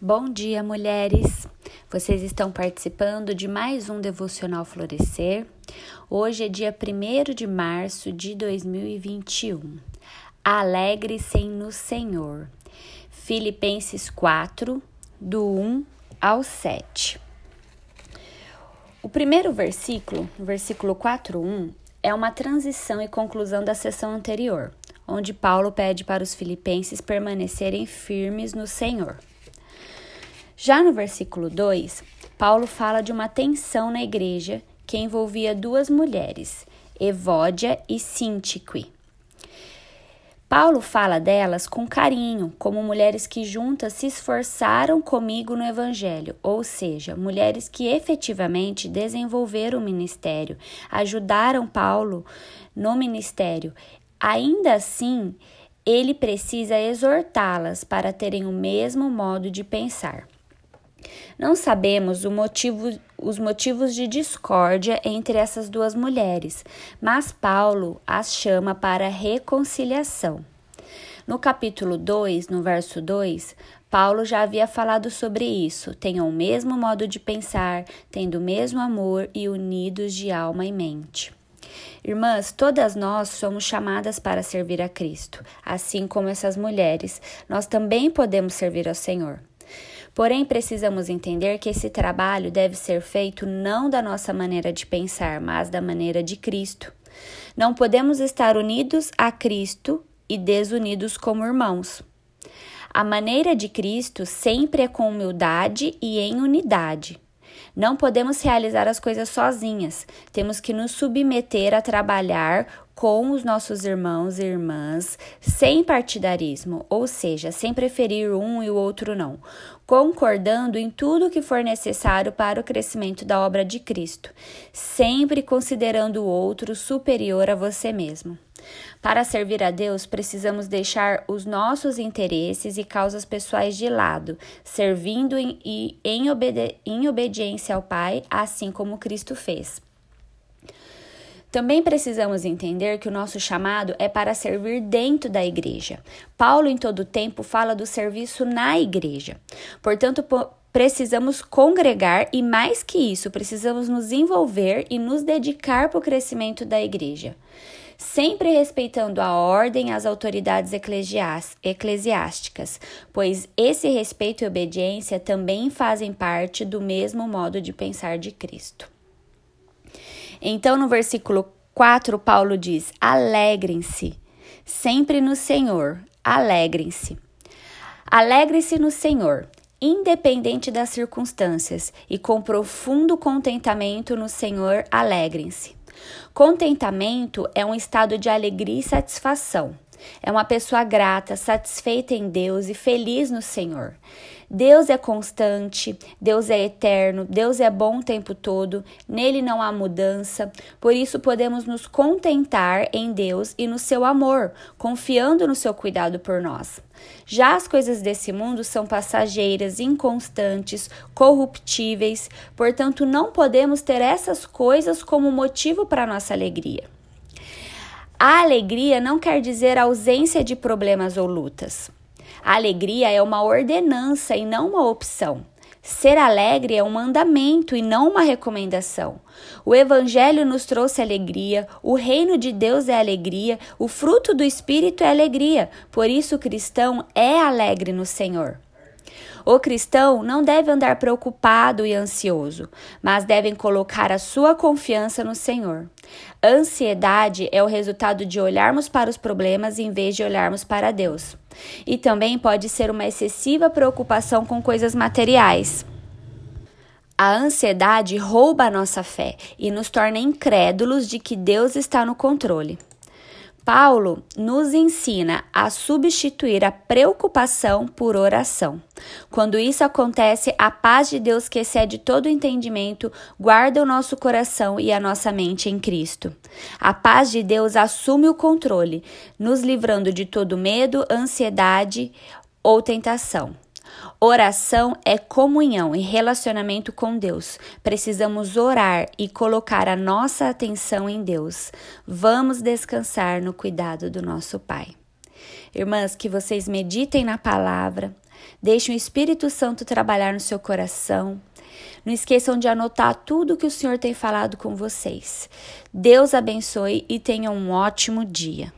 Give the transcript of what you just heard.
Bom dia, mulheres! Vocês estão participando de mais um Devocional Florescer. Hoje é dia 1 de março de 2021. Alegre-se no Senhor. Filipenses 4, do 1 ao 7. O primeiro versículo, versículo 4.1, é uma transição e conclusão da sessão anterior, onde Paulo pede para os filipenses permanecerem firmes no Senhor. Já no versículo 2, Paulo fala de uma tensão na igreja que envolvia duas mulheres, Evódia e Sintique. Paulo fala delas com carinho, como mulheres que juntas se esforçaram comigo no Evangelho, ou seja, mulheres que efetivamente desenvolveram o ministério, ajudaram Paulo no ministério. Ainda assim, ele precisa exortá-las para terem o mesmo modo de pensar. Não sabemos motivo, os motivos de discórdia entre essas duas mulheres, mas Paulo as chama para reconciliação. No capítulo 2, no verso 2, Paulo já havia falado sobre isso. Tenham o mesmo modo de pensar, tendo o mesmo amor e unidos de alma e mente. Irmãs, todas nós somos chamadas para servir a Cristo, assim como essas mulheres, nós também podemos servir ao Senhor. Porém, precisamos entender que esse trabalho deve ser feito não da nossa maneira de pensar, mas da maneira de Cristo. Não podemos estar unidos a Cristo e desunidos como irmãos. A maneira de Cristo sempre é com humildade e em unidade. Não podemos realizar as coisas sozinhas, temos que nos submeter a trabalhar com os nossos irmãos e irmãs sem partidarismo, ou seja, sem preferir um e o outro não, concordando em tudo que for necessário para o crescimento da obra de Cristo, sempre considerando o outro superior a você mesmo. Para servir a Deus, precisamos deixar os nossos interesses e causas pessoais de lado, servindo em, em, obedi em obediência ao Pai, assim como Cristo fez. Também precisamos entender que o nosso chamado é para servir dentro da igreja. Paulo, em todo tempo, fala do serviço na igreja. Portanto, precisamos congregar e, mais que isso, precisamos nos envolver e nos dedicar para o crescimento da igreja. Sempre respeitando a ordem e as autoridades eclesiásticas, pois esse respeito e obediência também fazem parte do mesmo modo de pensar de Cristo. Então, no versículo 4, Paulo diz: Alegrem-se sempre no Senhor, alegrem-se. Alegre-se no Senhor, independente das circunstâncias, e com profundo contentamento no Senhor, alegrem-se. Contentamento é um estado de alegria e satisfação. É uma pessoa grata, satisfeita em Deus e feliz no Senhor. Deus é constante, Deus é eterno, Deus é bom o tempo todo, nele não há mudança, por isso podemos nos contentar em Deus e no seu amor, confiando no seu cuidado por nós. Já as coisas desse mundo são passageiras, inconstantes, corruptíveis, portanto, não podemos ter essas coisas como motivo para nossa alegria. A alegria não quer dizer ausência de problemas ou lutas. A alegria é uma ordenança e não uma opção. Ser alegre é um mandamento e não uma recomendação. O Evangelho nos trouxe alegria, o reino de Deus é alegria, o fruto do Espírito é alegria, por isso o cristão é alegre no Senhor. O cristão não deve andar preocupado e ansioso, mas deve colocar a sua confiança no Senhor. Ansiedade é o resultado de olharmos para os problemas em vez de olharmos para Deus. E também pode ser uma excessiva preocupação com coisas materiais. A ansiedade rouba a nossa fé e nos torna incrédulos de que Deus está no controle. Paulo nos ensina a substituir a preocupação por oração. Quando isso acontece, a paz de Deus, que excede todo entendimento, guarda o nosso coração e a nossa mente em Cristo. A paz de Deus assume o controle, nos livrando de todo medo, ansiedade ou tentação. Oração é comunhão e relacionamento com Deus. Precisamos orar e colocar a nossa atenção em Deus. Vamos descansar no cuidado do nosso Pai. Irmãs, que vocês meditem na palavra, Deixe o Espírito Santo trabalhar no seu coração. Não esqueçam de anotar tudo que o Senhor tem falado com vocês. Deus abençoe e tenham um ótimo dia.